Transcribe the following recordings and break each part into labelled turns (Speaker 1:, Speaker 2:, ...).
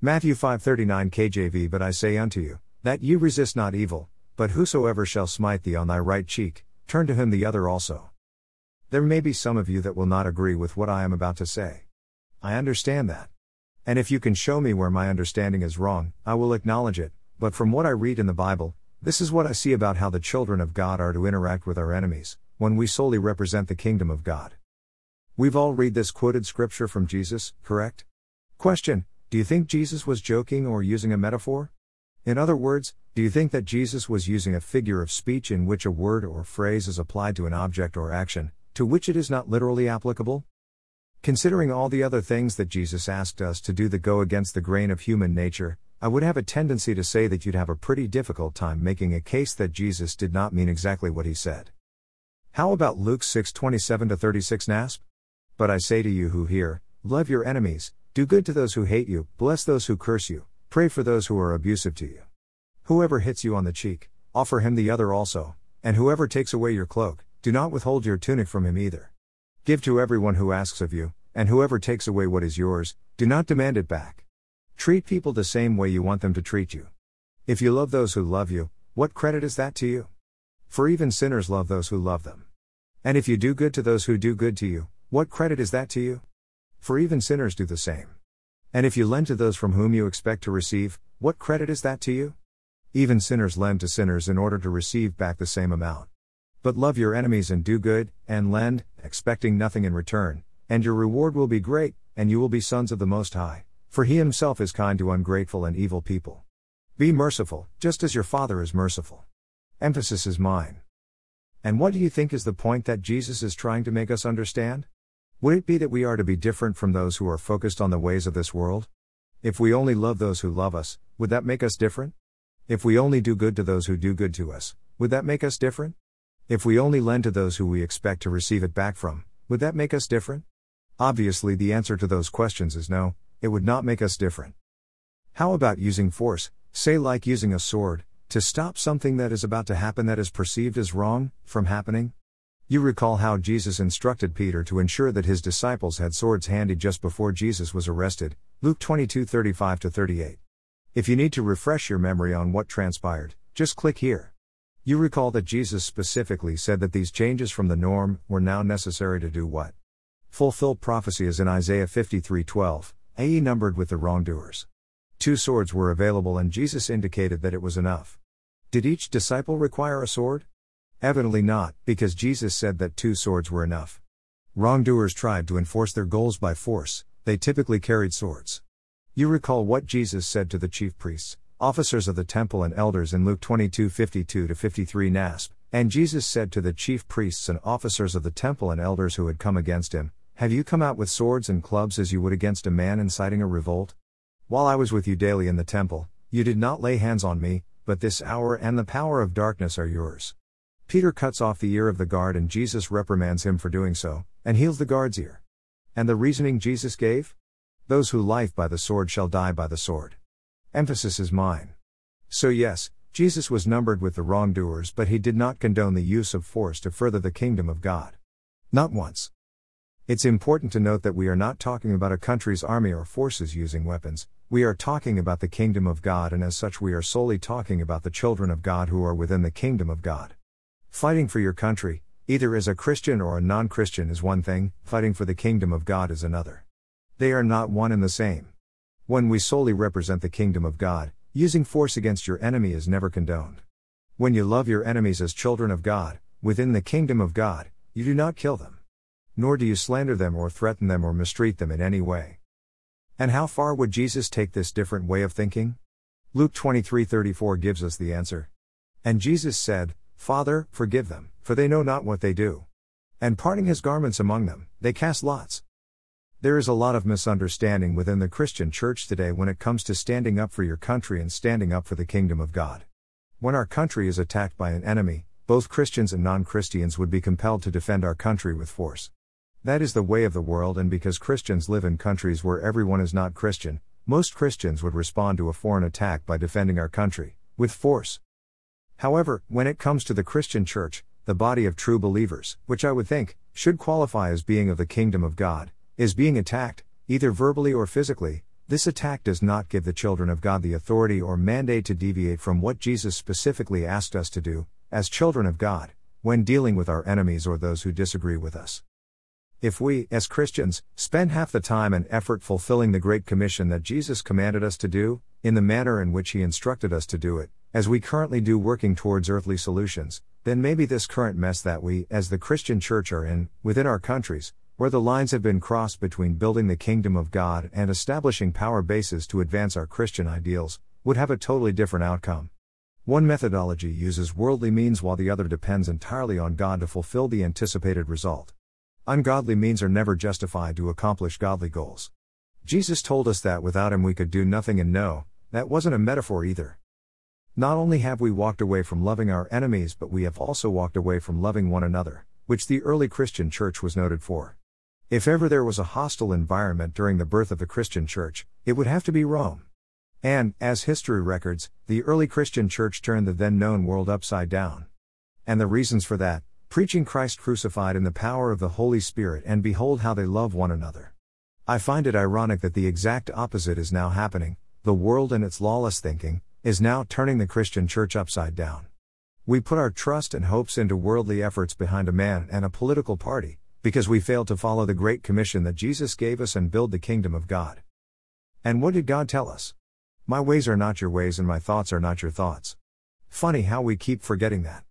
Speaker 1: Matthew 5:39 KJV But I say unto you that ye resist not evil but whosoever shall smite thee on thy right cheek turn to him the other also. There may be some of you that will not agree with what I am about to say. I understand that. And if you can show me where my understanding is wrong, I will acknowledge it, but from what I read in the Bible, this is what I see about how the children of God are to interact with our enemies, when we solely represent the kingdom of God. We've all read this quoted scripture from Jesus, correct? Question Do you think Jesus was joking or using a metaphor? In other words, do you think that Jesus was using a figure of speech in which a word or phrase is applied to an object or action, to which it is not literally applicable? Considering all the other things that Jesus asked us to do that go against the grain of human nature, I would have a tendency to say that you'd have a pretty difficult time making a case that Jesus did not mean exactly what he said. How about Luke 6:27 36 NASB? But I say to you who hear, love your enemies, do good to those who hate you, bless those who curse you, pray for those who are abusive to you. Whoever hits you on the cheek, offer him the other also, and whoever takes away your cloak, do not withhold your tunic from him either. Give to everyone who asks of you, and whoever takes away what is yours, do not demand it back. Treat people the same way you want them to treat you. If you love those who love you, what credit is that to you? For even sinners love those who love them. And if you do good to those who do good to you, what credit is that to you? For even sinners do the same. And if you lend to those from whom you expect to receive, what credit is that to you? Even sinners lend to sinners in order to receive back the same amount. But love your enemies and do good, and lend, expecting nothing in return, and your reward will be great, and you will be sons of the Most High, for He Himself is kind to ungrateful and evil people. Be merciful, just as your Father is merciful. Emphasis is mine. And what do you think is the point that Jesus is trying to make us understand? Would it be that we are to be different from those who are focused on the ways of this world? If we only love those who love us, would that make us different? If we only do good to those who do good to us, would that make us different? If we only lend to those who we expect to receive it back from, would that make us different? Obviously, the answer to those questions is no, it would not make us different. How about using force, say like using a sword, to stop something that is about to happen that is perceived as wrong, from happening? You recall how Jesus instructed Peter to ensure that his disciples had swords handy just before Jesus was arrested, Luke 22 35 38. If you need to refresh your memory on what transpired, just click here. You recall that Jesus specifically said that these changes from the norm were now necessary to do what? Fulfill prophecy as in Isaiah 53:12, AE numbered with the wrongdoers. Two swords were available and Jesus indicated that it was enough. Did each disciple require a sword? Evidently not, because Jesus said that two swords were enough. Wrongdoers tried to enforce their goals by force, they typically carried swords. You recall what Jesus said to the chief priests officers of the temple and elders in Luke 22 52 53 NASB. And Jesus said to the chief priests and officers of the temple and elders who had come against him, Have you come out with swords and clubs as you would against a man inciting a revolt? While I was with you daily in the temple, you did not lay hands on me, but this hour and the power of darkness are yours. Peter cuts off the ear of the guard and Jesus reprimands him for doing so, and heals the guard's ear. And the reasoning Jesus gave? Those who life by the sword shall die by the sword. Emphasis is mine. So, yes, Jesus was numbered with the wrongdoers, but he did not condone the use of force to further the kingdom of God. Not once. It's important to note that we are not talking about a country's army or forces using weapons, we are talking about the kingdom of God, and as such, we are solely talking about the children of God who are within the kingdom of God. Fighting for your country, either as a Christian or a non Christian, is one thing, fighting for the kingdom of God is another. They are not one and the same. When we solely represent the kingdom of God, using force against your enemy is never condoned. When you love your enemies as children of God, within the kingdom of God, you do not kill them. Nor do you slander them or threaten them or mistreat them in any way. And how far would Jesus take this different way of thinking? Luke 23:34 gives us the answer. And Jesus said, Father, forgive them, for they know not what they do. And parting his garments among them, they cast lots. There is a lot of misunderstanding within the Christian church today when it comes to standing up for your country and standing up for the kingdom of God. When our country is attacked by an enemy, both Christians and non Christians would be compelled to defend our country with force. That is the way of the world, and because Christians live in countries where everyone is not Christian, most Christians would respond to a foreign attack by defending our country, with force. However, when it comes to the Christian church, the body of true believers, which I would think, should qualify as being of the kingdom of God, is being attacked, either verbally or physically, This attack does not give the children of God the authority or mandate to deviate from what Jesus specifically asked us to do, as children of God, when dealing with our enemies or those who disagree with us. If we, as Christians, spend half the time and effort fulfilling the Great Commission that Jesus commanded us to do, in the manner in which He instructed us to do it, as we currently do working towards earthly solutions, then maybe this current mess that we, as the Christian church, are in, within our countries, where the lines have been crossed between building the kingdom of God and establishing power bases to advance our Christian ideals, would have a totally different outcome. One methodology uses worldly means while the other depends entirely on God to fulfill the anticipated result. Ungodly means are never justified to accomplish godly goals. Jesus told us that without Him we could do nothing, and no, that wasn't a metaphor either. Not only have we walked away from loving our enemies, but we have also walked away from loving one another, which the early Christian church was noted for. If ever there was a hostile environment during the birth of the Christian church, it would have to be Rome. And, as history records, the early Christian church turned the then known world upside down. And the reasons for that preaching Christ crucified in the power of the Holy Spirit, and behold how they love one another. I find it ironic that the exact opposite is now happening the world and its lawless thinking is now turning the Christian church upside down. We put our trust and hopes into worldly efforts behind a man and a political party, because we failed to follow the Great Commission that Jesus gave us and build the kingdom of God. And what did God tell us? My ways are not your ways and my thoughts are not your thoughts. Funny how we keep forgetting that.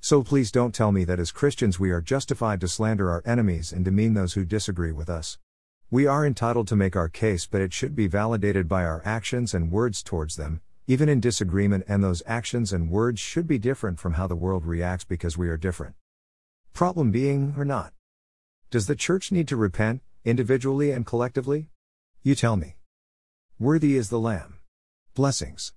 Speaker 1: So please don't tell me that as Christians we are justified to slander our enemies and demean those who disagree with us. We are entitled to make our case, but it should be validated by our actions and words towards them, even in disagreement, and those actions and words should be different from how the world reacts because we are different. Problem being, or not. Does the church need to repent, individually and collectively? You tell me. Worthy is the Lamb. Blessings.